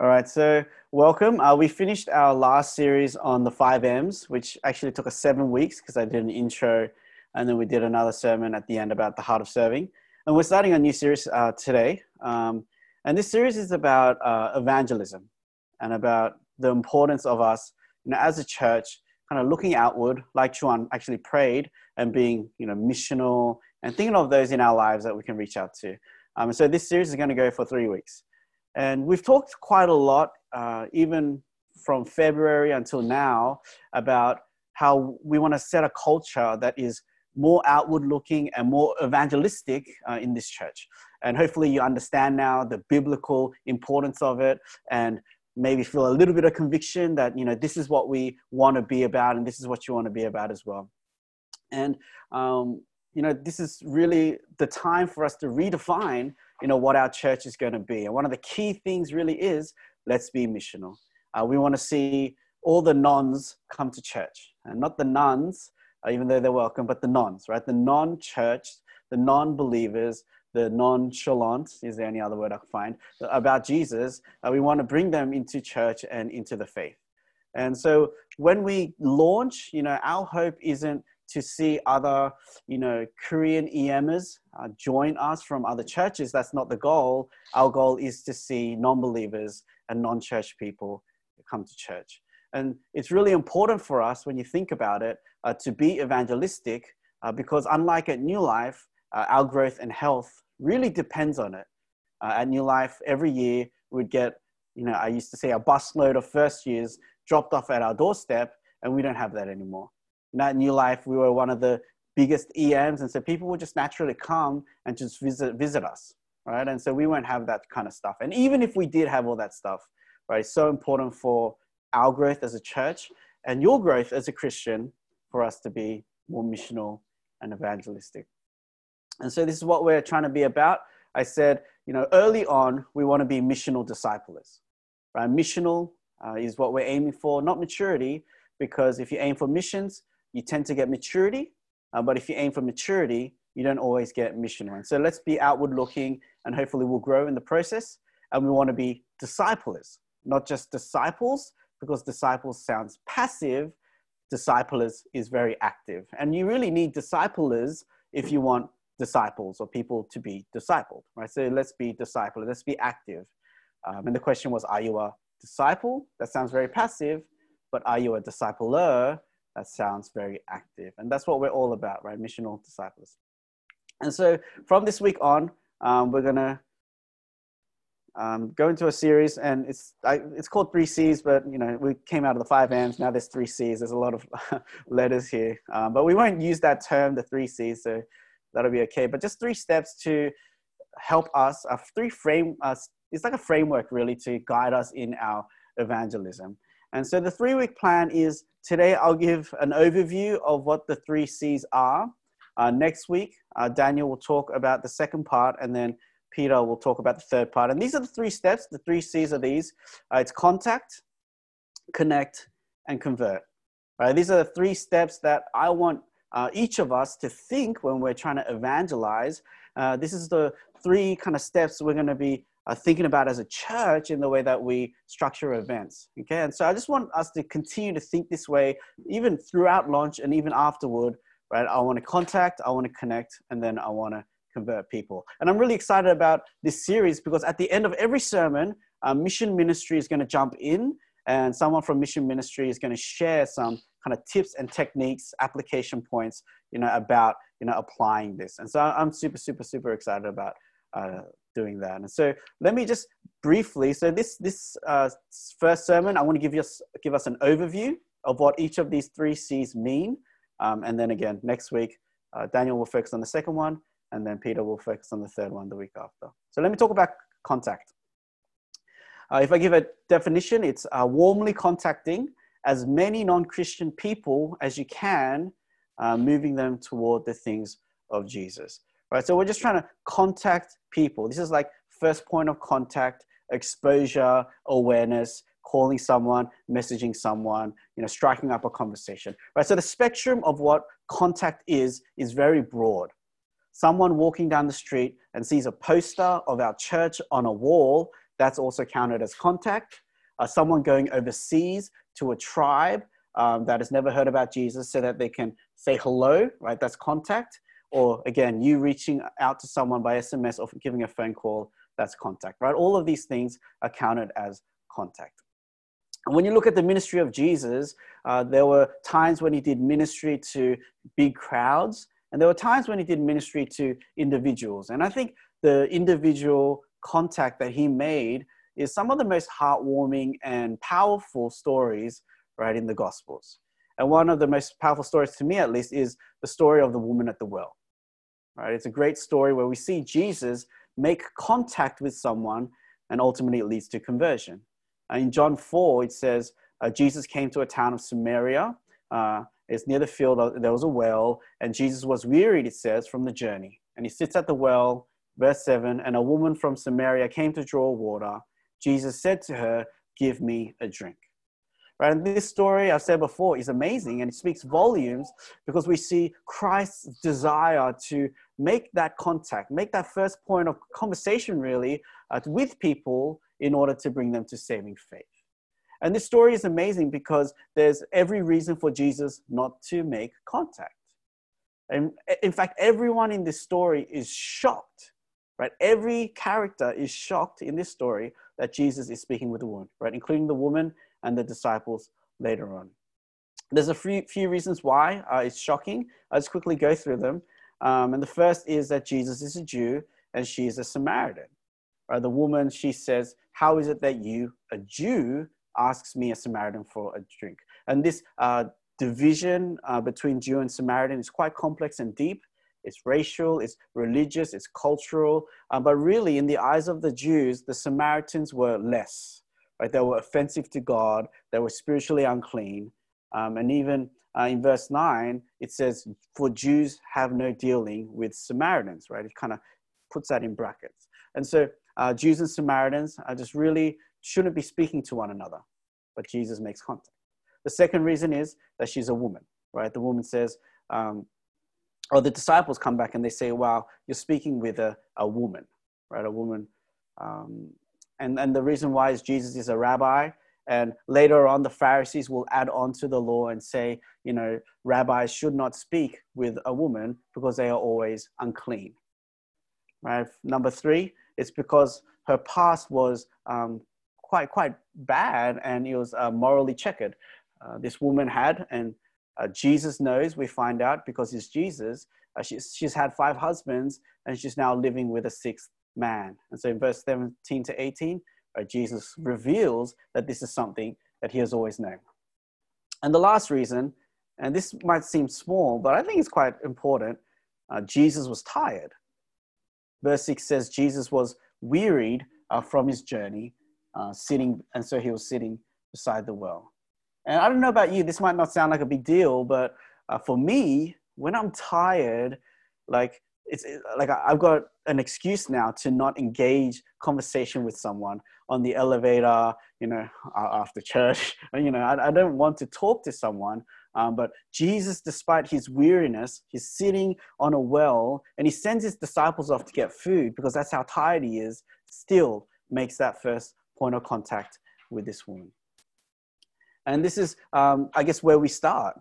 All right, so welcome. Uh, we finished our last series on the five M's, which actually took us seven weeks because I did an intro and then we did another sermon at the end about the heart of serving. And we're starting a new series uh, today. Um, and this series is about uh, evangelism and about the importance of us, you know, as a church, kind of looking outward, like Chuan actually prayed, and being, you know, missional and thinking of those in our lives that we can reach out to. Um, so this series is going to go for three weeks. And we've talked quite a lot, uh, even from February until now, about how we want to set a culture that is more outward looking and more evangelistic uh, in this church. And hopefully, you understand now the biblical importance of it and maybe feel a little bit of conviction that, you know, this is what we want to be about and this is what you want to be about as well. And, um, you know, this is really the time for us to redefine you know, what our church is going to be. And one of the key things really is let's be missional. Uh, we want to see all the nuns come to church and not the nuns, uh, even though they're welcome, but the nuns, right? The non church, the non believers, the nonchalant, is there any other word I can find, about Jesus. Uh, we want to bring them into church and into the faith. And so when we launch, you know, our hope isn't to see other, you know, Korean EMers uh, join us from other churches. That's not the goal. Our goal is to see non-believers and non-church people come to church. And it's really important for us when you think about it uh, to be evangelistic uh, because unlike at New Life, uh, our growth and health really depends on it. Uh, at New Life, every year we'd get, you know, I used to say a busload of first years dropped off at our doorstep, and we don't have that anymore at New Life, we were one of the biggest EMs, and so people would just naturally come and just visit visit us, right? And so we won't have that kind of stuff. And even if we did have all that stuff, right, it's so important for our growth as a church and your growth as a Christian for us to be more missional and evangelistic. And so this is what we're trying to be about. I said, you know, early on, we want to be missional disciplers, right? Missional uh, is what we're aiming for, not maturity, because if you aim for missions, you tend to get maturity. Uh, but if you aim for maturity, you don't always get missionary. So let's be outward looking and hopefully we'll grow in the process. And we want to be disciplers, not just disciples, because disciples sounds passive. Disciplers is very active. And you really need disciplers if you want disciples or people to be discipled, right? So let's be disciple, let's be active. Um, and the question was, are you a disciple? That sounds very passive, but are you a discipler? That sounds very active. And that's what we're all about, right? Missional disciples. And so from this week on, um, we're going to um, go into a series and it's, I, it's called three C's, but you know, we came out of the five M's. Now there's three C's. There's a lot of letters here, um, but we won't use that term, the three C's. So that'll be okay. But just three steps to help us, uh, three frame, uh, it's like a framework really to guide us in our evangelism. And so the three week plan is today I'll give an overview of what the three C's are. Uh, next week, uh, Daniel will talk about the second part, and then Peter will talk about the third part. And these are the three steps. The three C's are these uh, it's contact, connect, and convert. Right? These are the three steps that I want uh, each of us to think when we're trying to evangelize. Uh, this is the three kind of steps we're going to be uh, thinking about as a church in the way that we structure events. Okay, and so I just want us to continue to think this way, even throughout launch and even afterward. Right, I want to contact, I want to connect, and then I want to convert people. And I'm really excited about this series because at the end of every sermon, uh, mission ministry is going to jump in, and someone from mission ministry is going to share some kind of tips and techniques, application points, you know, about you know applying this. And so I'm super, super, super excited about uh, doing that. And so let me just briefly, so this, this uh, first sermon, I want to give, you, give us an overview of what each of these three C's mean. Um, and then again, next week, uh, Daniel will focus on the second one, and then Peter will focus on the third one the week after. So let me talk about contact. Uh, if I give a definition, it's uh, warmly contacting as many non Christian people as you can, uh, moving them toward the things of Jesus right? So we're just trying to contact people. This is like first point of contact, exposure, awareness, calling someone, messaging someone, you know, striking up a conversation, right? So the spectrum of what contact is is very broad. Someone walking down the street and sees a poster of our church on a wall that's also counted as contact. Uh, someone going overseas to a tribe um, that has never heard about Jesus so that they can say hello, right? That's contact. Or again, you reaching out to someone by SMS or giving a phone call, that's contact, right? All of these things are counted as contact. And when you look at the ministry of Jesus, uh, there were times when he did ministry to big crowds, and there were times when he did ministry to individuals. And I think the individual contact that he made is some of the most heartwarming and powerful stories, right, in the Gospels. And one of the most powerful stories, to me at least, is the story of the woman at the well. Right? It's a great story where we see Jesus make contact with someone and ultimately it leads to conversion. in John 4, it says, uh, Jesus came to a town of Samaria. Uh, it's near the field, there was a well, and Jesus was wearied, it says, from the journey. And he sits at the well, verse 7, and a woman from Samaria came to draw water. Jesus said to her, Give me a drink. Right? And this story, I've said before, is amazing and it speaks volumes because we see Christ's desire to make that contact, make that first point of conversation really uh, with people in order to bring them to saving faith. And this story is amazing because there's every reason for Jesus not to make contact. And in fact, everyone in this story is shocked, right? Every character is shocked in this story that Jesus is speaking with a woman, right? Including the woman and the disciples later on. There's a few, few reasons why uh, it's shocking. I'll just quickly go through them. Um, and the first is that Jesus is a Jew and she is a Samaritan. Right? The woman, she says, How is it that you, a Jew, asks me, a Samaritan, for a drink? And this uh, division uh, between Jew and Samaritan is quite complex and deep. It's racial, it's religious, it's cultural. Uh, but really, in the eyes of the Jews, the Samaritans were less right? They were offensive to God, they were spiritually unclean. Um, and even uh, in verse 9, it says, For Jews have no dealing with Samaritans, right? It kind of puts that in brackets. And so uh, Jews and Samaritans are just really shouldn't be speaking to one another, but Jesus makes contact. The second reason is that she's a woman, right? The woman says, um, or the disciples come back and they say, Wow, you're speaking with a, a woman, right? A woman um, and, and the reason why is Jesus is a rabbi. And later on, the Pharisees will add on to the law and say, you know, rabbis should not speak with a woman because they are always unclean. Right? Number three, it's because her past was um, quite, quite bad and it was uh, morally checkered. Uh, this woman had, and uh, Jesus knows, we find out because he's Jesus, uh, she's, she's had five husbands and she's now living with a sixth man. And so in verse 17 to 18, uh, Jesus reveals that this is something that he has always known. And the last reason, and this might seem small, but I think it's quite important uh, Jesus was tired. Verse 6 says Jesus was wearied uh, from his journey, uh, sitting, and so he was sitting beside the well. And I don't know about you, this might not sound like a big deal, but uh, for me, when I'm tired, like it's like I've got an excuse now to not engage conversation with someone on the elevator, you know, after church. You know, I, I don't want to talk to someone. Um, but Jesus, despite his weariness, he's sitting on a well and he sends his disciples off to get food because that's how tired he is, still makes that first point of contact with this woman. And this is, um, I guess, where we start,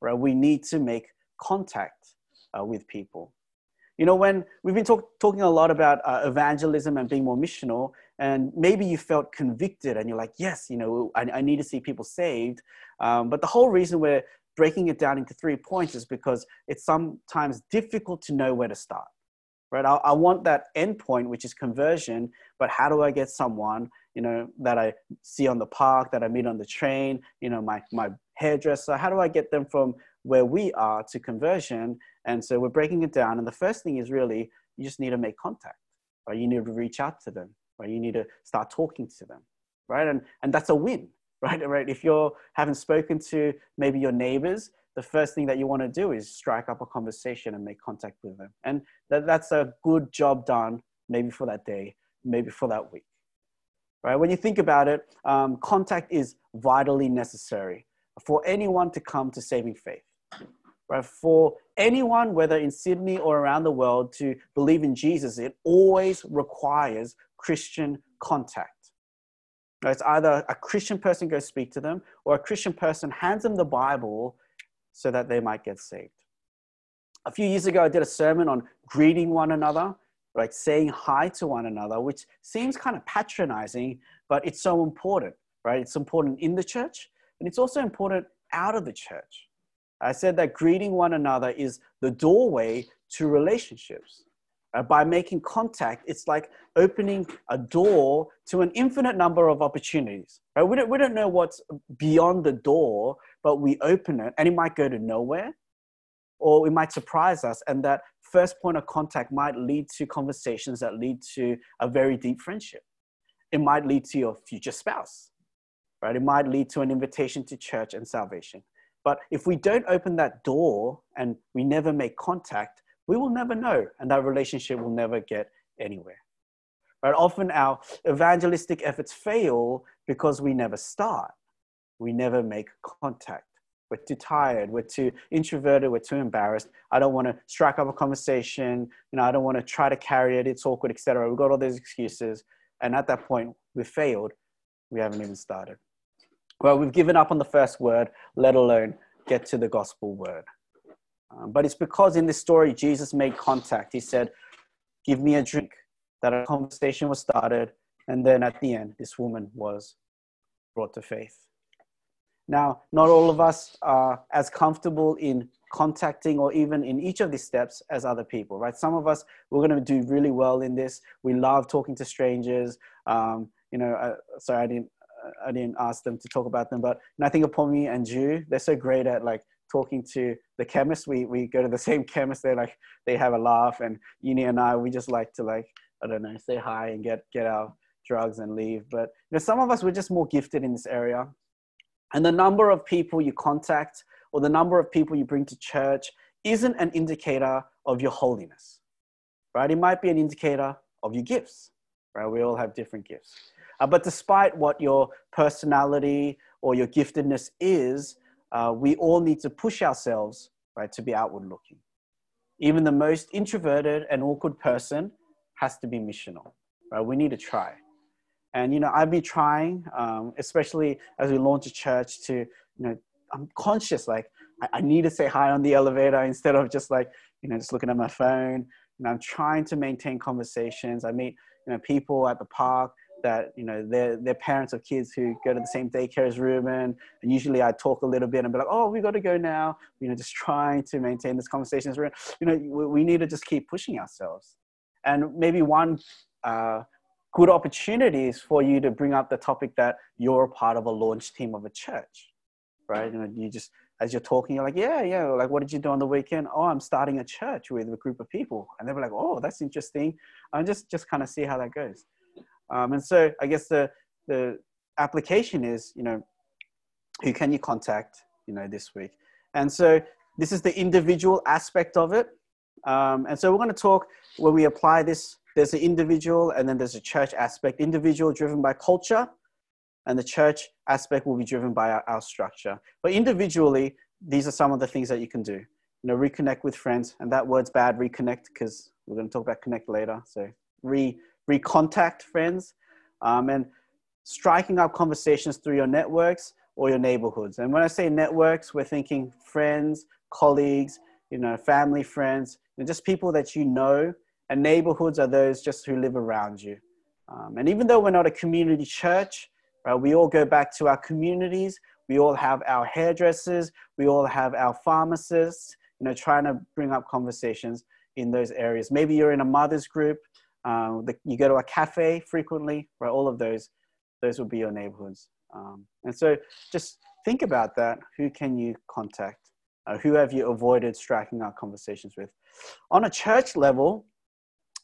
right? We need to make contact uh, with people. You know, when we've been talk, talking a lot about uh, evangelism and being more missional, and maybe you felt convicted and you're like, yes, you know, I, I need to see people saved. Um, but the whole reason we're breaking it down into three points is because it's sometimes difficult to know where to start, right? I, I want that end point, which is conversion, but how do I get someone, you know, that I see on the park, that I meet on the train, you know, my, my hairdresser, how do I get them from where we are to conversion? And so we're breaking it down. And the first thing is really, you just need to make contact, right? You need to reach out to them, right? You need to start talking to them, right? And, and that's a win, right? right? If you're haven't spoken to maybe your neighbors, the first thing that you want to do is strike up a conversation and make contact with them. And that, that's a good job done, maybe for that day, maybe for that week. Right? When you think about it, um, contact is vitally necessary for anyone to come to saving faith right? For anyone, whether in Sydney or around the world, to believe in Jesus, it always requires Christian contact. It's either a Christian person goes speak to them, or a Christian person hands them the Bible so that they might get saved. A few years ago, I did a sermon on greeting one another, like saying hi to one another, which seems kind of patronizing, but it's so important, right? It's important in the church, and it's also important out of the church. I said that greeting one another is the doorway to relationships. Uh, by making contact, it's like opening a door to an infinite number of opportunities. Right? We, don't, we don't know what's beyond the door, but we open it and it might go to nowhere or it might surprise us. And that first point of contact might lead to conversations that lead to a very deep friendship. It might lead to your future spouse, right? It might lead to an invitation to church and salvation. But if we don't open that door and we never make contact, we will never know, and that relationship will never get anywhere. But often our evangelistic efforts fail because we never start. We never make contact. We're too tired. We're too introverted. We're too embarrassed. I don't want to strike up a conversation. You know, I don't want to try to carry it. It's awkward, etc. We've got all those excuses, and at that point, we've failed. We haven't even started. Well, we've given up on the first word, let alone get to the gospel word. Um, but it's because in this story, Jesus made contact. He said, Give me a drink. That a conversation was started. And then at the end, this woman was brought to faith. Now, not all of us are as comfortable in contacting or even in each of these steps as other people, right? Some of us, we're going to do really well in this. We love talking to strangers. Um, you know, uh, sorry, I didn't, I didn't ask them to talk about them, but I think of Pomi and Ju, they're so great at like talking to the chemist. We we go to the same chemist. They like they have a laugh, and Uni and I we just like to like I don't know say hi and get get our drugs and leave. But you know, some of us we're just more gifted in this area, and the number of people you contact or the number of people you bring to church isn't an indicator of your holiness, right? It might be an indicator of your gifts, right? We all have different gifts. Uh, but despite what your personality or your giftedness is, uh, we all need to push ourselves, right, to be outward looking. Even the most introverted and awkward person has to be missional, right? We need to try. And, you know, I've been trying, um, especially as we launch a church to, you know, I'm conscious, like, I, I need to say hi on the elevator instead of just like, you know, just looking at my phone. And I'm trying to maintain conversations. I meet, you know, people at the park that you know they're, they're parents of kids who go to the same daycare as Ruben. And usually I talk a little bit and be like oh we got to go now. You know just trying to maintain this conversation you know we, we need to just keep pushing ourselves. And maybe one uh, good opportunity is for you to bring up the topic that you're part of a launch team of a church right? You know you just as you're talking you're like yeah yeah like what did you do on the weekend? Oh i'm starting a church with a group of people. And they're like oh that's interesting. And just just kind of see how that goes um, and so I guess the, the application is, you know, who can you contact, you know, this week? And so this is the individual aspect of it. Um, and so we're going to talk when we apply this, there's an individual and then there's a church aspect. Individual driven by culture and the church aspect will be driven by our, our structure. But individually, these are some of the things that you can do. You know, reconnect with friends. And that word's bad, reconnect, because we're going to talk about connect later. So re recontact friends, um, and striking up conversations through your networks or your neighborhoods. And when I say networks, we're thinking friends, colleagues, you know, family, friends, and just people that you know. And neighborhoods are those just who live around you. Um, and even though we're not a community church, right, we all go back to our communities. We all have our hairdressers. We all have our pharmacists. You know, trying to bring up conversations in those areas. Maybe you're in a mother's group um, the, you go to a cafe frequently, right? All of those, those will be your neighborhoods. Um, and so just think about that. Who can you contact? Uh, who have you avoided striking out conversations with? On a church level,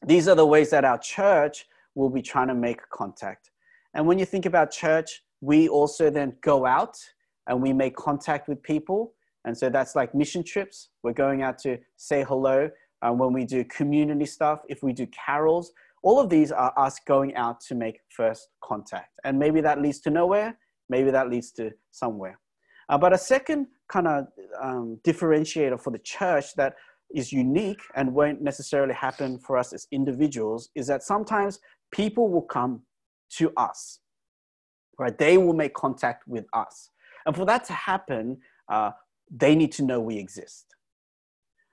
these are the ways that our church will be trying to make contact. And when you think about church, we also then go out and we make contact with people. And so that's like mission trips. We're going out to say hello uh, when we do community stuff, if we do carols, all of these are us going out to make first contact. And maybe that leads to nowhere, maybe that leads to somewhere. Uh, but a second kind of um, differentiator for the church that is unique and won't necessarily happen for us as individuals is that sometimes people will come to us, right? They will make contact with us. And for that to happen, uh, they need to know we exist.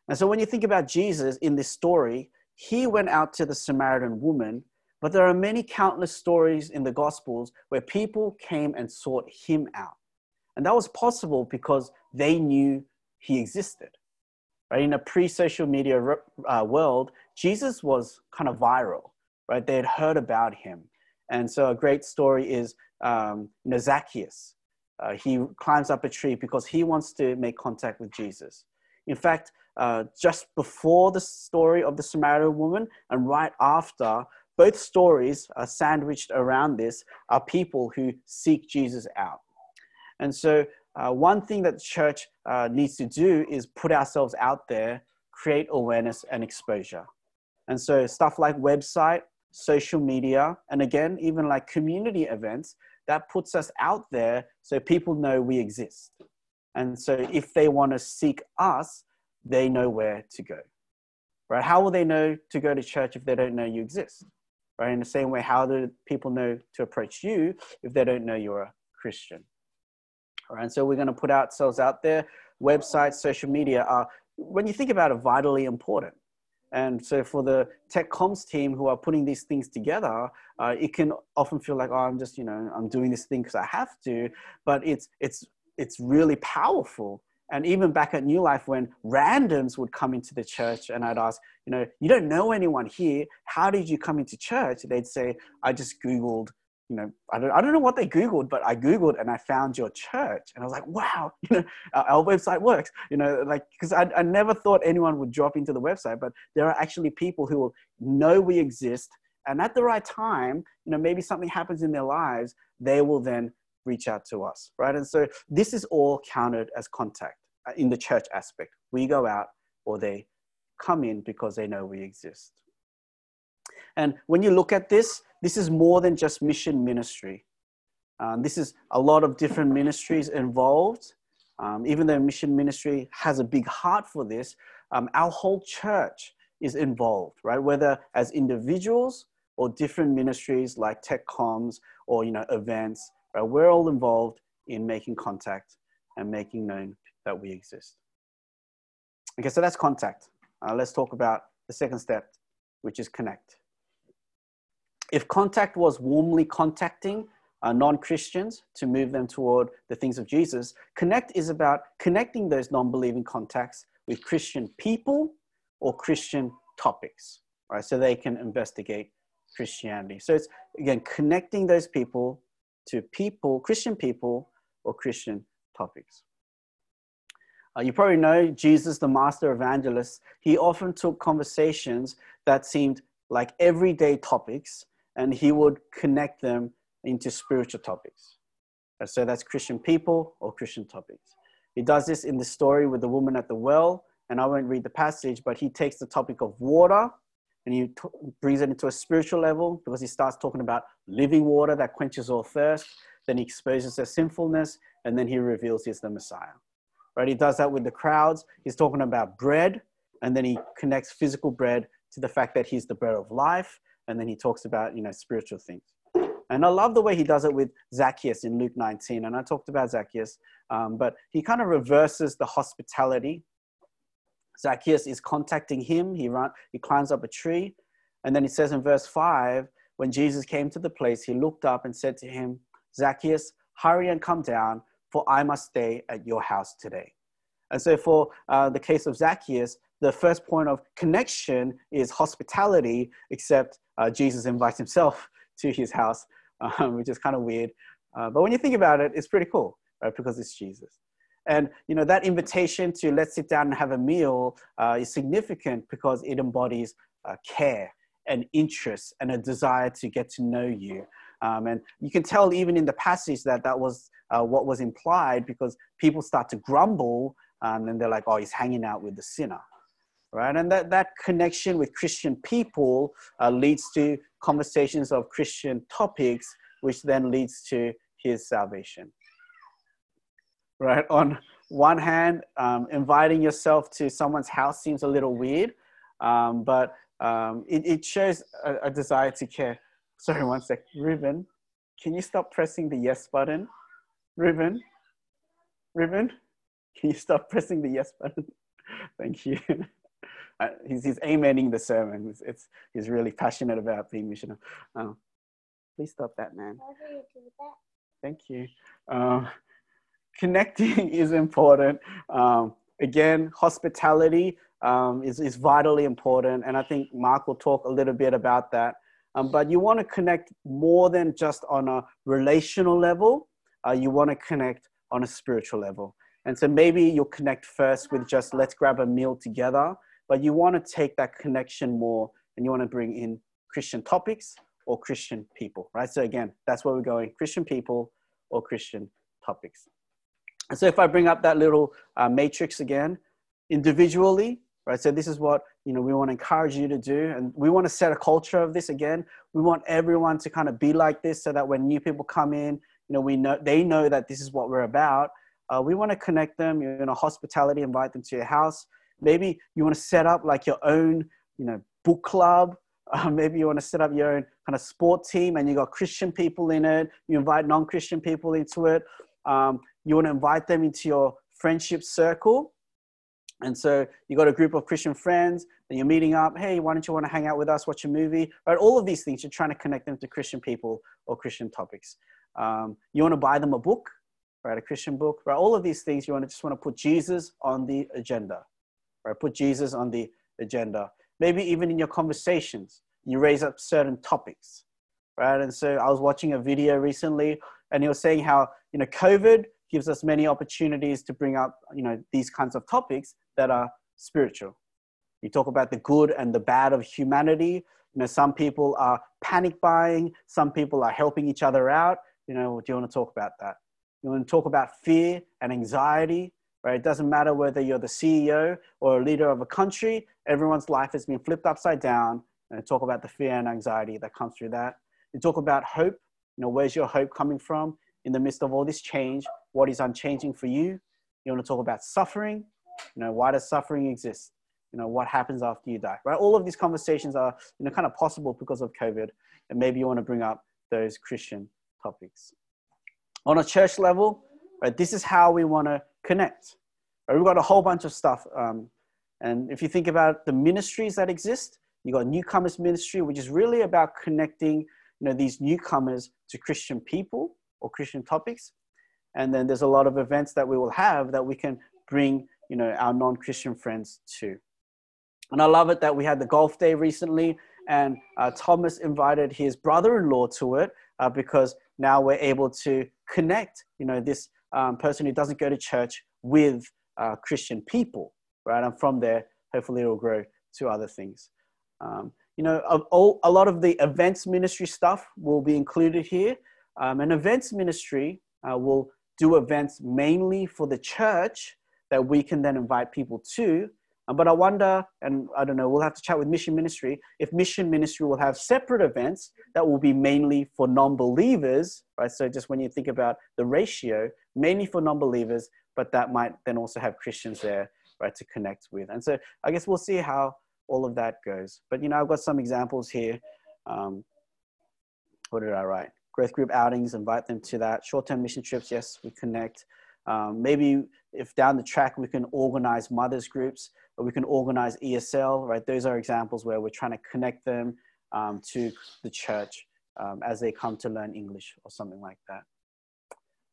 And so when you think about Jesus in this story, he went out to the Samaritan woman, but there are many countless stories in the Gospels where people came and sought him out. And that was possible because they knew he existed. Right? In a pre social media uh, world, Jesus was kind of viral, right? They had heard about him. And so a great story is um, Zacchaeus. Uh, he climbs up a tree because he wants to make contact with Jesus. In fact, uh, just before the story of the Samaritan woman and right after, both stories are sandwiched around this are people who seek Jesus out. And so, uh, one thing that the church uh, needs to do is put ourselves out there, create awareness and exposure. And so, stuff like website, social media, and again, even like community events, that puts us out there so people know we exist. And so, if they want to seek us, they know where to go. Right? How will they know to go to church if they don't know you exist? Right? In the same way, how do people know to approach you if they don't know you're a Christian? All right, so we're going to put ourselves out there. Websites, social media are, when you think about it, vitally important. And so for the tech comms team who are putting these things together, uh, it can often feel like, oh, I'm just, you know, I'm doing this thing because I have to. But it's it's it's really powerful. And even back at New Life, when randoms would come into the church and I'd ask, you know, you don't know anyone here. How did you come into church? They'd say, I just Googled you know, I don't, I don't know what they Googled, but I Googled and I found your church. And I was like, wow, you know, our, our website works, you know, like, because I, I never thought anyone would drop into the website, but there are actually people who will know we exist. And at the right time, you know, maybe something happens in their lives, they will then reach out to us, right? And so this is all counted as contact uh, in the church aspect. We go out or they come in because they know we exist. And when you look at this, this is more than just mission ministry. Um, this is a lot of different ministries involved. Um, even though mission ministry has a big heart for this, um, our whole church is involved, right? Whether as individuals or different ministries like tech comms or you know events, right? We're all involved in making contact and making known that we exist. Okay, so that's contact. Uh, let's talk about the second step, which is connect if contact was warmly contacting uh, non Christians to move them toward the things of Jesus, connect is about connecting those non believing contacts with Christian people or Christian topics, right? So they can investigate Christianity. So it's again connecting those people to people, Christian people or Christian topics. Uh, you probably know Jesus, the master evangelist, he often took conversations that seemed like everyday topics and he would connect them into spiritual topics. So that's Christian people or Christian topics. He does this in the story with the woman at the well, and I won't read the passage, but he takes the topic of water and he brings it into a spiritual level because he starts talking about living water that quenches all thirst. Then he exposes their sinfulness, and then he reveals he's the Messiah. Right? He does that with the crowds. He's talking about bread, and then he connects physical bread to the fact that he's the bread of life and then he talks about you know spiritual things and i love the way he does it with zacchaeus in luke 19 and i talked about zacchaeus um, but he kind of reverses the hospitality zacchaeus is contacting him he run he climbs up a tree and then he says in verse 5 when jesus came to the place he looked up and said to him zacchaeus hurry and come down for i must stay at your house today and so for uh, the case of zacchaeus the first point of connection is hospitality, except uh, Jesus invites himself to his house, um, which is kind of weird. Uh, but when you think about it, it's pretty cool, right? Because it's Jesus. And you know that invitation to let's sit down and have a meal uh, is significant because it embodies uh, care and interest and a desire to get to know you. Um, and you can tell even in the passage that that was uh, what was implied because people start to grumble um, and they're like, oh, he's hanging out with the sinner, right? And that, that connection with Christian people uh, leads to conversations of Christian topics, which then leads to his salvation. Right? On one hand, um, inviting yourself to someone's house seems a little weird, um, but um, it, it, shows a, a, desire to care Sorry, one sec. Ruben, can you stop pressing the yes button? Ruben, Ruben, can you stop pressing the yes button? Thank you. Uh, he's, he's amening the sermon. It's, it's, he's really passionate about being missionary. Um, please stop that, man. Thank you. Um, connecting is important. Um, again, hospitality um, is, is vitally important. And I think Mark will talk a little bit about that. Um, but you want to connect more than just on a relational level. Uh, you want to connect on a spiritual level. And so maybe you'll connect first with just let's grab a meal together, but you want to take that connection more and you want to bring in Christian topics or Christian people, right? So again, that's where we're going Christian people or Christian topics. And so if I bring up that little uh, matrix again, individually, right? So this is what you know we want to encourage you to do, and we want to set a culture of this again. We want everyone to kind of be like this, so that when new people come in, you know, we know they know that this is what we're about. Uh, we want to connect them. You know, hospitality, invite them to your house. Maybe you want to set up like your own, you know, book club. Uh, maybe you want to set up your own kind of sport team, and you got Christian people in it. You invite non-Christian people into it. Um, you want to invite them into your friendship circle and so you got a group of Christian friends, and you're meeting up. Hey, why don't you want to hang out with us, watch a movie? Right, all of these things. You're trying to connect them to Christian people or Christian topics. Um, you want to buy them a book, right? A Christian book, right? All of these things. You want to just want to put Jesus on the agenda, right? Put Jesus on the agenda. Maybe even in your conversations, you raise up certain topics, right? And so I was watching a video recently, and he was saying how you know COVID gives us many opportunities to bring up you know these kinds of topics that are spiritual. You talk about the good and the bad of humanity. You know some people are panic buying some people are helping each other out. You know do you want to talk about that? You want to talk about fear and anxiety right? It doesn't matter whether you're the ceo or a leader of a country everyone's life has been flipped upside down. And talk about the fear and anxiety that comes through that. You talk about hope. You know where's your hope coming from in the midst of all this change what is unchanging for you. You want to talk about suffering. You know, why does suffering exist? You know, what happens after you die, right? All of these conversations are, you know, kind of possible because of COVID. And maybe you want to bring up those Christian topics. On a church level, right, this is how we want to connect. Right, we've got a whole bunch of stuff. Um, and if you think about the ministries that exist, you got newcomers ministry, which is really about connecting, you know, these newcomers to Christian people or Christian topics. And then there's a lot of events that we will have that we can bring you know our non-christian friends to. And i love it that we had the golf day recently and uh, thomas invited his brother-in-law to it uh, because now we're able to connect you know this um, person who doesn't go to church with uh, christian people right? And from there hopefully it'll grow to other things. Um, you know a, a, lot of the events ministry stuff will be included here um, and events ministry uh, will do events mainly for the church that we can then invite people to. Um, but I wonder, and I don't know, we'll have to chat with Mission Ministry, if Mission Ministry will have separate events that will be mainly for non believers, right? So just when you think about the ratio, mainly for non believers, but that might then also have Christians there, right, to connect with. And so I guess we'll see how all of that goes. But, you know, I've got some examples here. Um, what did I write? Growth group outings, invite them to that. Short-term mission trips, yes, we connect. Um, maybe if down the track we can organize mothers groups, or we can organize ESL, right? Those are examples where we're trying to connect them um, to the church um, as they come to learn English or something like that.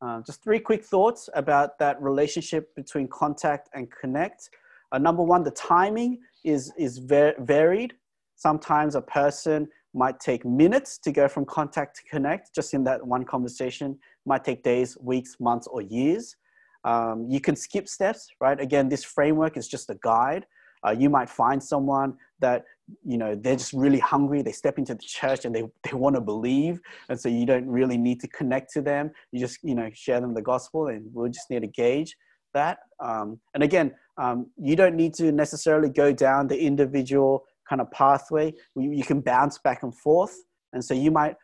Uh, just three quick thoughts about that relationship between contact and connect. Uh, number one, the timing is, is varied. Sometimes a person might take minutes to go from contact to connect. Just in that one conversation might take days weeks months or years. Um, you can skip steps right? Again this framework is just a guide. Uh, you might find someone that you know they're just really hungry. They step into the church and they, they want to believe. And so you don't really need to connect to them. You just you know share them the gospel and we'll just need to gauge that. Um, and again um, you don't need to necessarily go down the individual kind of pathway. You can bounce back and forth. And so you might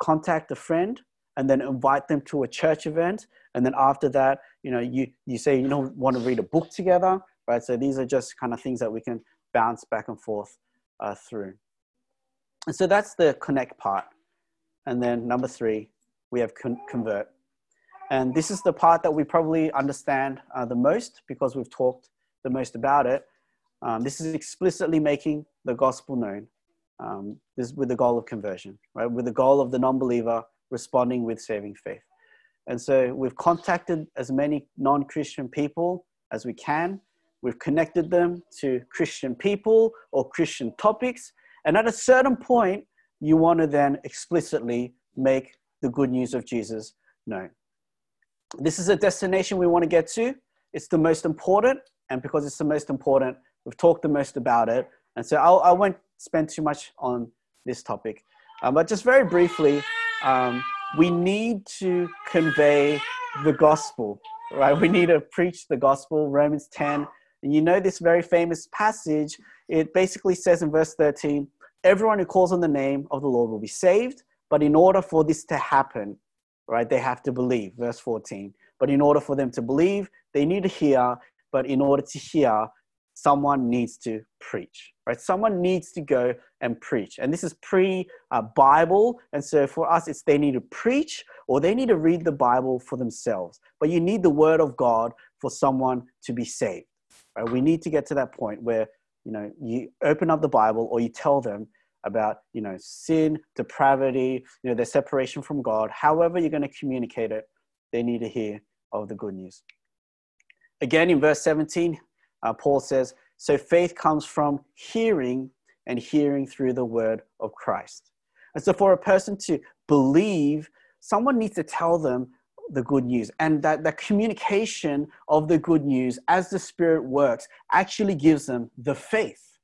contact a friend and then invite them to a church event. And then after that, you know, you, you say, you don't want to read a book together, right? So these are just kind of things that we can bounce back and forth uh, through. And so that's the connect part. And then number three, we have con- convert. And this is the part that we probably understand uh, the most because we've talked the most about it. Um, this is explicitly making the gospel known. Um, this with the goal of conversion, right? With the goal of the non-believer responding with saving faith. And so we've contacted as many non-Christian people as we can. We've connected them to Christian people or Christian topics. And at a certain point, you want to then explicitly make the good news of Jesus known. This is a destination we want to get to. It's the most important. And because it's the most important, we've talked the most about it. And so I'll, I will not spend too much on this topic. Um, but just very briefly, um, we need to convey the gospel, right? We need to preach the gospel, Romans 10. And you know this very famous passage, it basically says in verse 13, everyone who calls on the name of the Lord will be saved. But in order for this to happen, right, they have to believe. Verse 14. But in order for them to believe, they need to hear. But in order to hear, someone needs to preach, right? Someone needs to go and preach. And this is pre uh, Bible. And so for us, it's they need to preach or they need to read the Bible for themselves. But you need the word of God for someone to be saved, right? We need to get to that point where, you know, you open up the Bible or you tell them about, you know, sin, depravity, you know, their separation from God. However, you're going to communicate it, they need to hear of the good news. Again, in verse 17, uh, Paul says, So faith comes from hearing and hearing through the word of Christ. And so for a person to believe, someone needs to tell them the good news. And that the communication of the good news as the Spirit works actually gives them the faith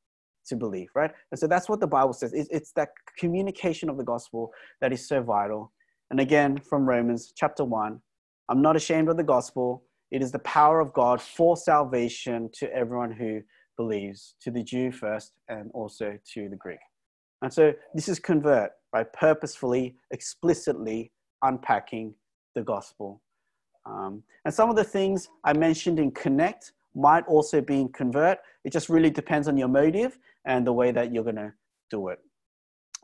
to believe, right? And so that's what the Bible says. It's, it's that communication of the gospel that is so vital. And again, from Romans chapter 1, I'm not ashamed of the gospel it is the power of God for salvation to everyone who believes, to the Jew first and also to the Greek. And so this is convert, right? Purposefully, explicitly unpacking the gospel. Um, and some of the things I mentioned in connect might also be in convert. It just really depends on your motive and the way that you're going to do it.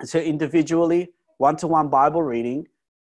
And so individually, one-to-one Bible reading,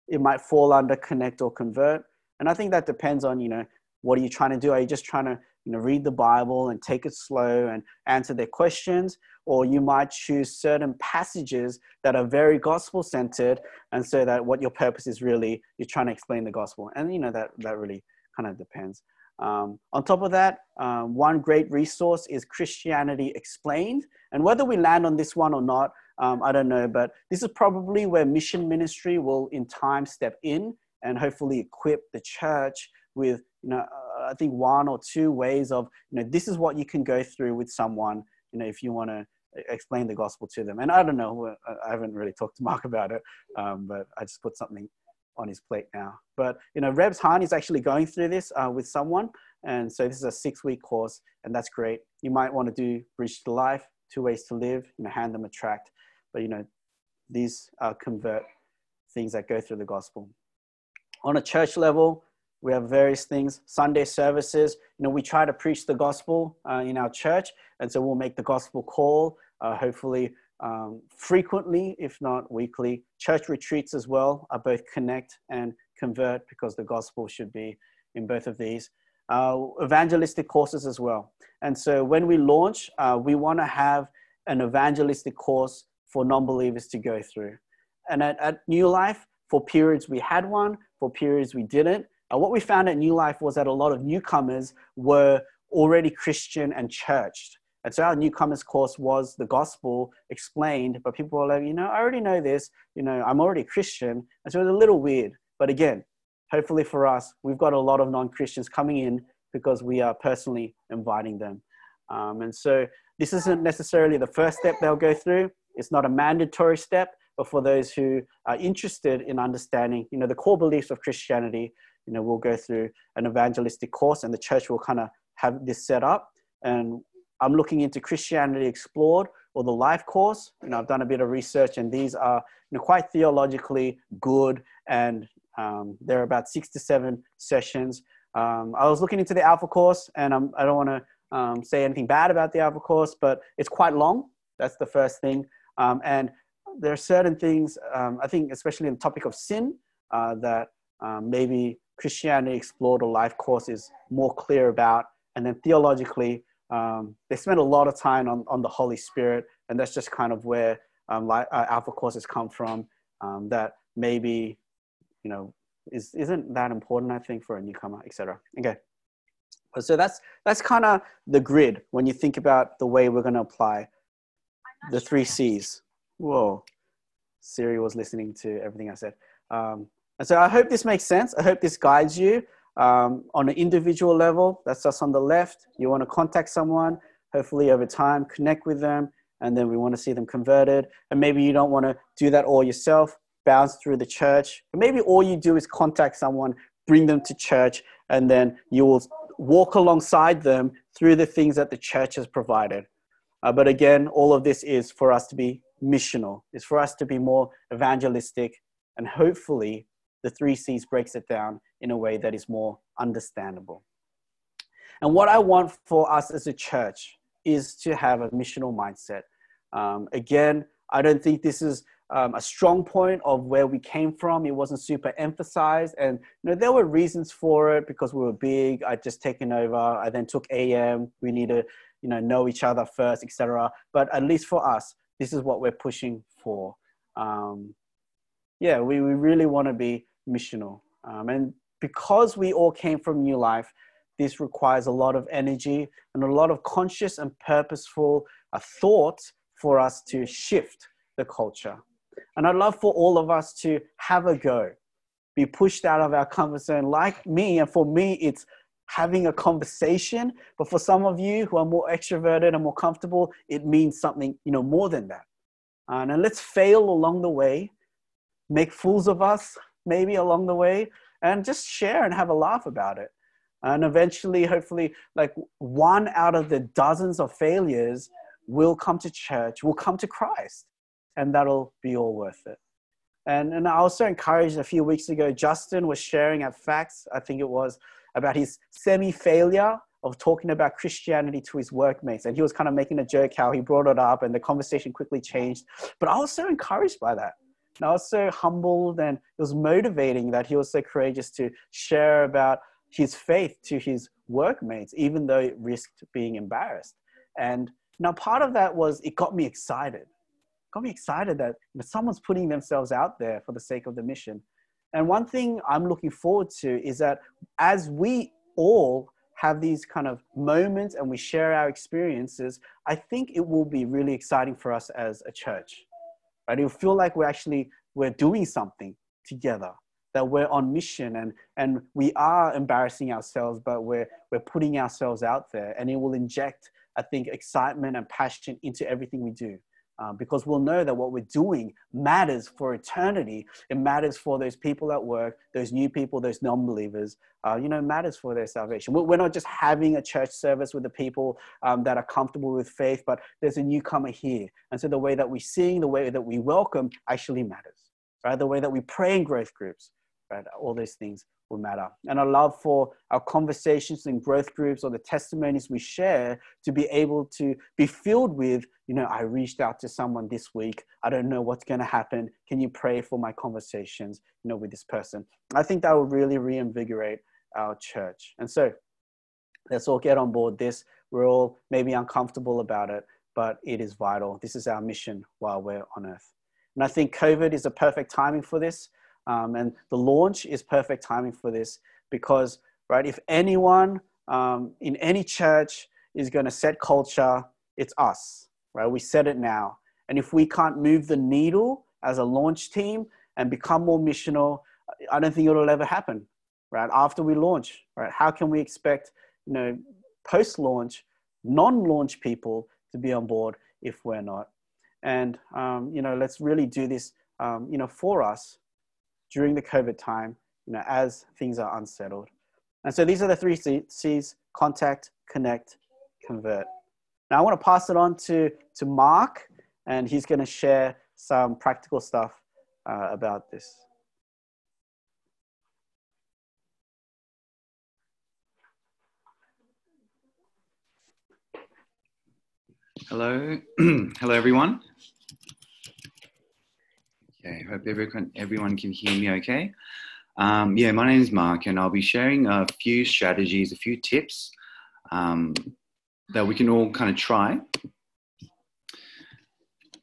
it might fall under connect or convert. And I think that depends on, you know, what are you trying to do? Are you just trying to you know, read the Bible and take it slow and answer their questions? Or you might choose certain passages that are very gospel centered. And so that what your purpose is really, you're trying to explain the gospel. And, you know, that, that really kind of depends. Um, on top of that, um, one great resource is Christianity Explained. And whether we land on this one or not, um, I don't know, but this is probably where mission ministry will in time step in and hopefully equip the church with you know uh, i think one or two ways of you know this is what you can go through with someone you know if you want to explain the gospel to them. And i don't know i haven't really talked to mark about it um, but i just put something on his plate now. But you know rebs hahn is actually going through this uh, with someone. And so this is a six week course and that's great. You might want to do bridge to life two ways to live you know hand them a tract. But you know these uh, convert things that go through the gospel. On a church level we have various things sunday services. You know we try to preach the gospel uh, in our church and so we'll make the gospel call uh, hopefully um, frequently if not weekly. Church retreats as well are both connect and convert because the gospel should be in both of these. Uh, evangelistic courses as well. And so when we launch uh, we want to have an evangelistic course for non-believers to go through. And at, at new life for periods we had one for periods we didn't uh, what we found at New Life was that a lot of newcomers were already Christian and churched. And so our newcomers course was the gospel explained, but people were like, you know, I already know this, you know, I'm already Christian. And so it was a little weird. But again, hopefully for us, we've got a lot of non Christians coming in because we are personally inviting them. Um, and so this isn't necessarily the first step they'll go through, it's not a mandatory step. But for those who are interested in understanding, you know, the core beliefs of Christianity, you know, we'll go through an evangelistic course and the church will kind of have this set up. And I'm looking into Christianity Explored or the Life course. You know, I've done a bit of research and these are you know, quite theologically good and um, there are about six to seven sessions. Um, I was looking into the Alpha course and I'm, I do not want to um, say anything bad about the Alpha course, but it's quite long. That's the first thing. Um, and there are certain things, um, I think, especially in the topic of sin, uh, that um, maybe Christianity Explored or Life Course is more clear about. And then theologically, um, they spend a lot of time on, on the Holy Spirit. And that's just kind of where um, uh, Alpha courses come from. Um, that maybe, you know, is, isn't that important, I think, for a newcomer, etc. Okay. So that's, that's kind of the grid when you think about the way we're going to apply the three C's. Whoa. Siri was listening to everything I said. Um, and so I hope this makes sense. I hope this guides you um, on an individual level. That's us on the left. You want to contact someone, hopefully over time, connect with them, and then we want to see them converted. And maybe you don't want to do that all yourself, bounce through the church. And maybe all you do is contact someone, bring them to church, and then you will walk alongside them through the things that the church has provided. Uh, but again, all of this is for us to be missional, it's for us to be more evangelistic, and hopefully the three C's breaks it down in a way that is more understandable. And what I want for us as a church is to have a missional mindset. Um, again, I don't think this is um, a strong point of where we came from. It wasn't super emphasized, and you know there were reasons for it because we were big. I'd just taken over. I then took AM. We need to, you know, know each other first, etc. But at least for us, this is what we're pushing for. Um, yeah, we, we really want to be missional, um, and because we all came from New Life, this requires a lot of energy and a lot of conscious and purposeful uh, thought for us to shift the culture. And I'd love for all of us to have a go, be pushed out of our comfort zone like me. And for me, it's having a conversation. But for some of you who are more extroverted and more comfortable, it means something, you know, more than that. And, and let's fail along the way, make fools of us maybe along the way, and just share and have a laugh about it. And eventually, hopefully, like one out of the dozens of failures will come to church, will come to Christ and that'll be all worth it. And, and I also encouraged a few weeks ago, Justin was sharing at Facts, I think it was, about his semi failure of talking about Christianity to his workmates. And he was kind of making a joke how he brought it up and the conversation quickly changed. But I was so encouraged by that. And I was so humbled and it was motivating that he was so courageous to share about his faith to his workmates, even though it risked being embarrassed. And now part of that was it got me excited got me excited that someone's putting themselves out there for the sake of the mission. And one thing I'm looking forward to is that as we all have these kind of moments and we share our experiences, I think it will be really exciting for us as a church. Right? It'll feel like we're actually we're doing something together, that we're on mission and, and we are embarrassing ourselves, but we're, we're putting ourselves out there. And it will inject, I think, excitement and passion into everything we do. Uh, because we'll know that what we're doing matters for eternity. It matters for those people at work, those new people, those non-believers. Uh, you know, matters for their salvation. We're not just having a church service with the people um, that are comfortable with faith, but there's a newcomer here, and so the way that we sing, the way that we welcome, actually matters. Right? The way that we pray in growth groups, right? All those things will matter. And I love for our conversations in growth groups or the testimonies we share to be able to be filled with, you know, I reached out to someone this week. I don't know what's going to happen. Can you pray for my conversations, you know, with this person? I think that will really reinvigorate our church. And so let's all get on board this. We're all maybe uncomfortable about it, but it is vital. This is our mission while we're on earth. And I think COVID is a perfect timing for this. Um, and the launch is perfect timing for this because, right, if anyone um, in any church is going to set culture, it's us, right? We set it now. And if we can't move the needle as a launch team and become more missional, I don't think it'll ever happen, right? After we launch, right? How can we expect, you know, post launch, non launch people to be on board if we're not? And, um, you know, let's really do this, um, you know, for us during the COVID time, you know, as things are unsettled. And so these are the three C's, contact, connect, convert. Now I want to pass it on to, to Mark, and he's going to share some practical stuff uh, about this. Hello, hello everyone. Okay, hope everyone, everyone can hear me okay. Um, yeah, my name is Mark, and I'll be sharing a few strategies, a few tips um, that we can all kind of try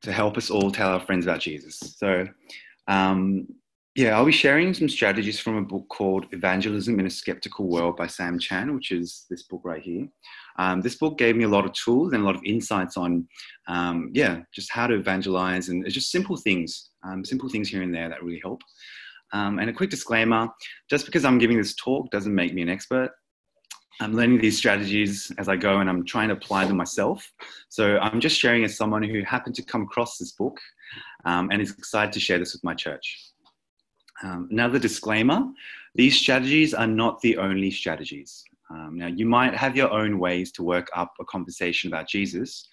to help us all tell our friends about Jesus. So, um, yeah, I'll be sharing some strategies from a book called Evangelism in a Skeptical World by Sam Chan, which is this book right here. Um, this book gave me a lot of tools and a lot of insights on, um, yeah, just how to evangelize and it's just simple things, um, simple things here and there that really help. Um, and a quick disclaimer just because I'm giving this talk doesn't make me an expert. I'm learning these strategies as I go and I'm trying to apply them myself. So I'm just sharing as someone who happened to come across this book um, and is excited to share this with my church. Um, another disclaimer these strategies are not the only strategies. Um, now, you might have your own ways to work up a conversation about Jesus,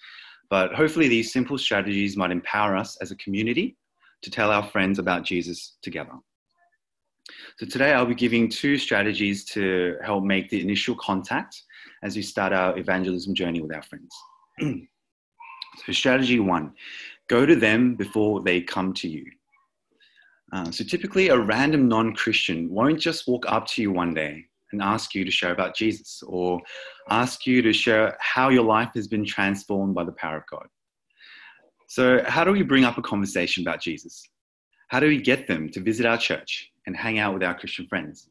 but hopefully, these simple strategies might empower us as a community to tell our friends about Jesus together. So, today I'll be giving two strategies to help make the initial contact as we start our evangelism journey with our friends. so, strategy one go to them before they come to you. Uh, so typically, a random non Christian won't just walk up to you one day and ask you to share about Jesus or ask you to share how your life has been transformed by the power of God. So, how do we bring up a conversation about Jesus? How do we get them to visit our church and hang out with our Christian friends?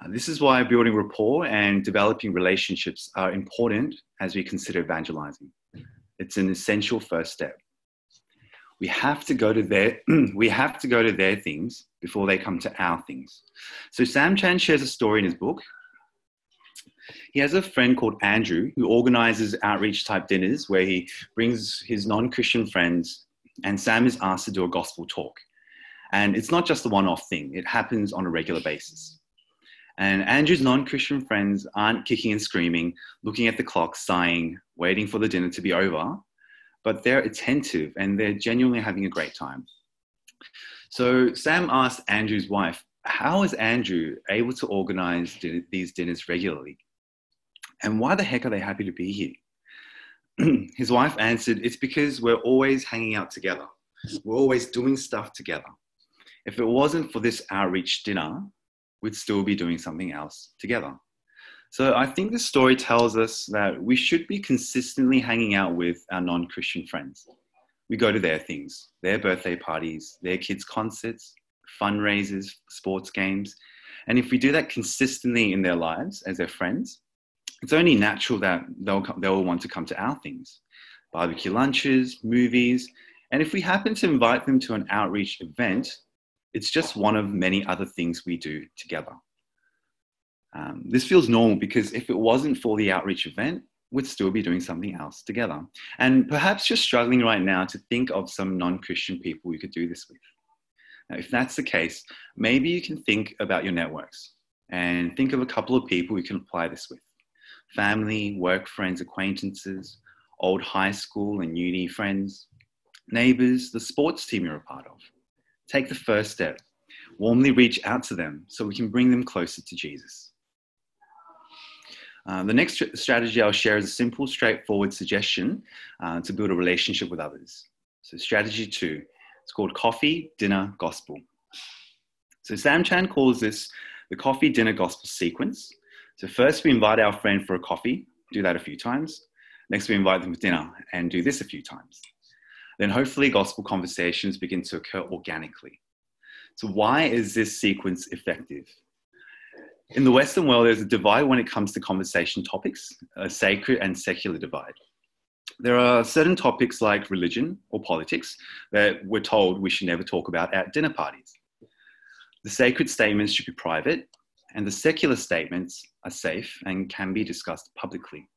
Uh, this is why building rapport and developing relationships are important as we consider evangelizing. It's an essential first step we have to go to their we have to go to their things before they come to our things. So sam chan shares a story in his book. He has a friend called andrew who organizes outreach type dinners where he brings his non-christian friends and sam is asked to do a gospel talk. And it's not just a one-off thing. It happens on a regular basis. And andrew's non-christian friends aren't kicking and screaming looking at the clock sighing waiting for the dinner to be over but they're attentive and they're genuinely having a great time. So Sam asked Andrew's wife, How is Andrew able to organize din- these dinners regularly? And why the heck are they happy to be here? His wife answered, It's because we're always hanging out together. We're always doing stuff together. If it wasn't for this outreach dinner, we'd still be doing something else together. So I think the story tells us that we should be consistently hanging out with our non Christian friends. We go to their things, their birthday parties, their kids' concerts, fundraisers, sports games. And if we do that consistently in their lives as their friends, it's only natural that they'll, they'll want to come to our things barbecue lunches, movies. And if we happen to invite them to an outreach event, it's just one of many other things we do together. Um, this feels normal because if it wasn't for the outreach event, we'd still be doing something else together. And perhaps you're struggling right now to think of some non Christian people you could do this with. Now, if that's the case, maybe you can think about your networks and think of a couple of people you can apply this with family, work friends, acquaintances, old high school and uni friends, neighbors, the sports team you're a part of. Take the first step. Warmly reach out to them so we can bring them closer to Jesus. Uh, the next strategy I'll share is a simple, straightforward suggestion uh, to build a relationship with others. So, strategy two, it's called coffee, dinner, gospel. So, Sam Chan calls this the coffee, dinner, gospel sequence. So, first we invite our friend for a coffee, do that a few times. Next, we invite them for dinner and do this a few times. Then, hopefully, gospel conversations begin to occur organically. So, why is this sequence effective? In the Western world, there's a divide when it comes to conversation topics, a sacred and secular divide. There are certain topics like religion or politics that we're told we should never talk about at dinner parties. The sacred statements should be private, and the secular statements are safe and can be discussed publicly.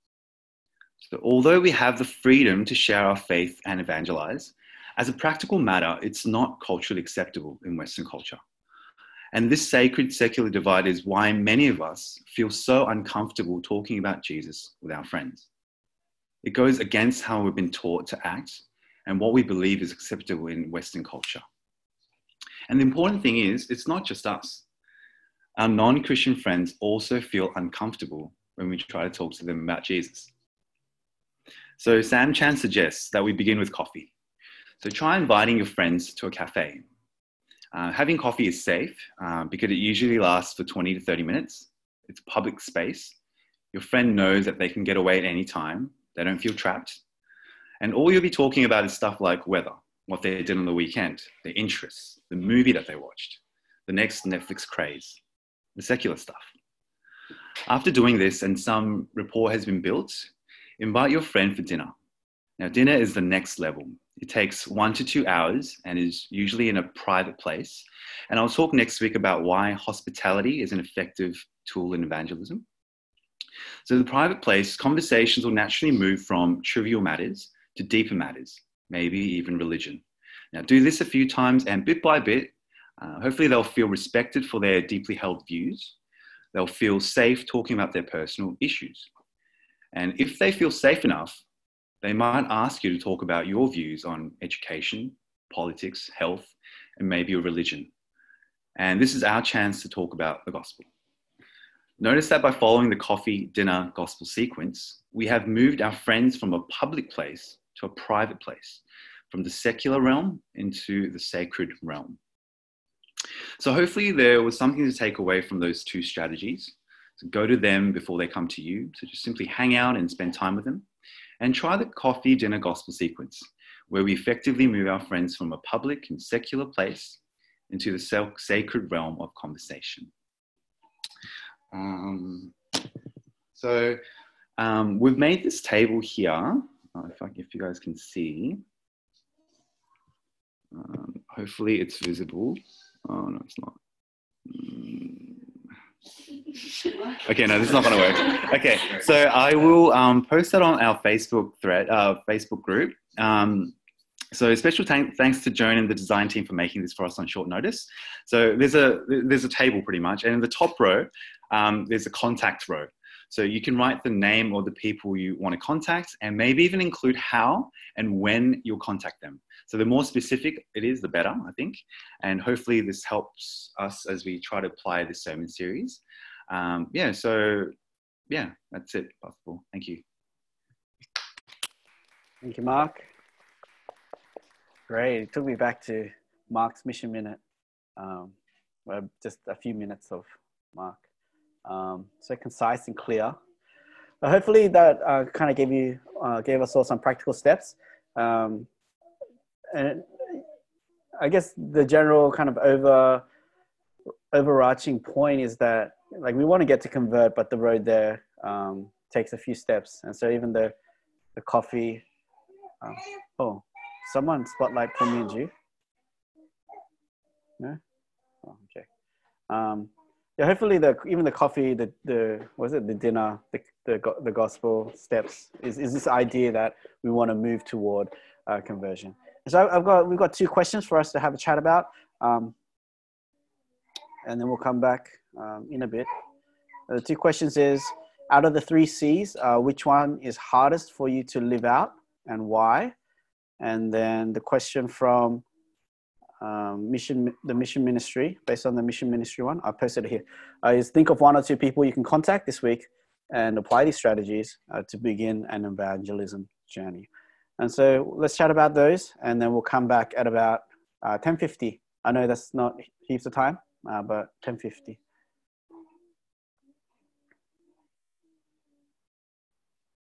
So, although we have the freedom to share our faith and evangelize, as a practical matter, it's not culturally acceptable in Western culture. And this sacred secular divide is why many of us feel so uncomfortable talking about Jesus with our friends. It goes against how we've been taught to act and what we believe is acceptable in Western culture. And the important thing is, it's not just us. Our non Christian friends also feel uncomfortable when we try to talk to them about Jesus. So, Sam Chan suggests that we begin with coffee. So try inviting your friends to a cafe. Uh, having coffee is safe uh, because it usually lasts for 20 to 30 minutes. It's public space. Your friend knows that they can get away at any time. They don't feel trapped. And all you'll be talking about is stuff like weather, what they did on the weekend, their interests, the movie that they watched, the next Netflix craze, the secular stuff. After doing this and some rapport has been built, invite your friend for dinner. Now, dinner is the next level. It takes one to two hours and is usually in a private place. And I'll talk next week about why hospitality is an effective tool in evangelism. So, the private place, conversations will naturally move from trivial matters to deeper matters, maybe even religion. Now, do this a few times, and bit by bit, uh, hopefully, they'll feel respected for their deeply held views. They'll feel safe talking about their personal issues. And if they feel safe enough, they might ask you to talk about your views on education, politics, health, and maybe your religion. And this is our chance to talk about the gospel. Notice that by following the coffee, dinner, gospel sequence, we have moved our friends from a public place to a private place, from the secular realm into the sacred realm. So, hopefully, there was something to take away from those two strategies. So, go to them before they come to you. So, just simply hang out and spend time with them and try the coffee dinner gospel sequence, where we effectively move our friends from a public and secular place into the sacred realm of conversation. Um, so um, we've made this table here, uh, if, I, if you guys can see. Um, hopefully it's visible. Oh, no, it's not. Mm. Okay, no, this is not going to work. Okay, so I will um, post that on our Facebook thread, uh, Facebook group. Um, so special t- thanks to Joan and the design team for making this for us on short notice. So there's a there's a table pretty much, and in the top row um, there's a contact row. So you can write the name or the people you want to contact, and maybe even include how and when you'll contact them. So the more specific it is, the better, I think. And hopefully this helps us as we try to apply this sermon series um, yeah, so yeah, that's it, possible. Thank you. Thank you, Mark. Great. It took me back to Mark's mission minute. Um, well, just a few minutes of Mark. Um, so concise and clear. But hopefully that uh, kind of gave you, uh, gave us all some practical steps. Um, and I guess the general kind of over overarching point is that like we want to get to convert, but the road there um, takes a few steps. And so even the the coffee. Um, oh, someone spotlight for me and you. No. Oh, okay. Um, yeah. Hopefully, the even the coffee, the the was it the dinner, the the the gospel steps is is this idea that we want to move toward uh, conversion. So I've got we've got two questions for us to have a chat about. Um, and then we'll come back um, in a bit. Uh, the two questions is, out of the three C's, uh, which one is hardest for you to live out and why? And then the question from um, mission, the mission ministry, based on the mission ministry one, I posted it here, uh, is think of one or two people you can contact this week and apply these strategies uh, to begin an evangelism journey. And so let's chat about those, and then we'll come back at about 10:50. Uh, I know that's not heaps of time, uh, but 1050.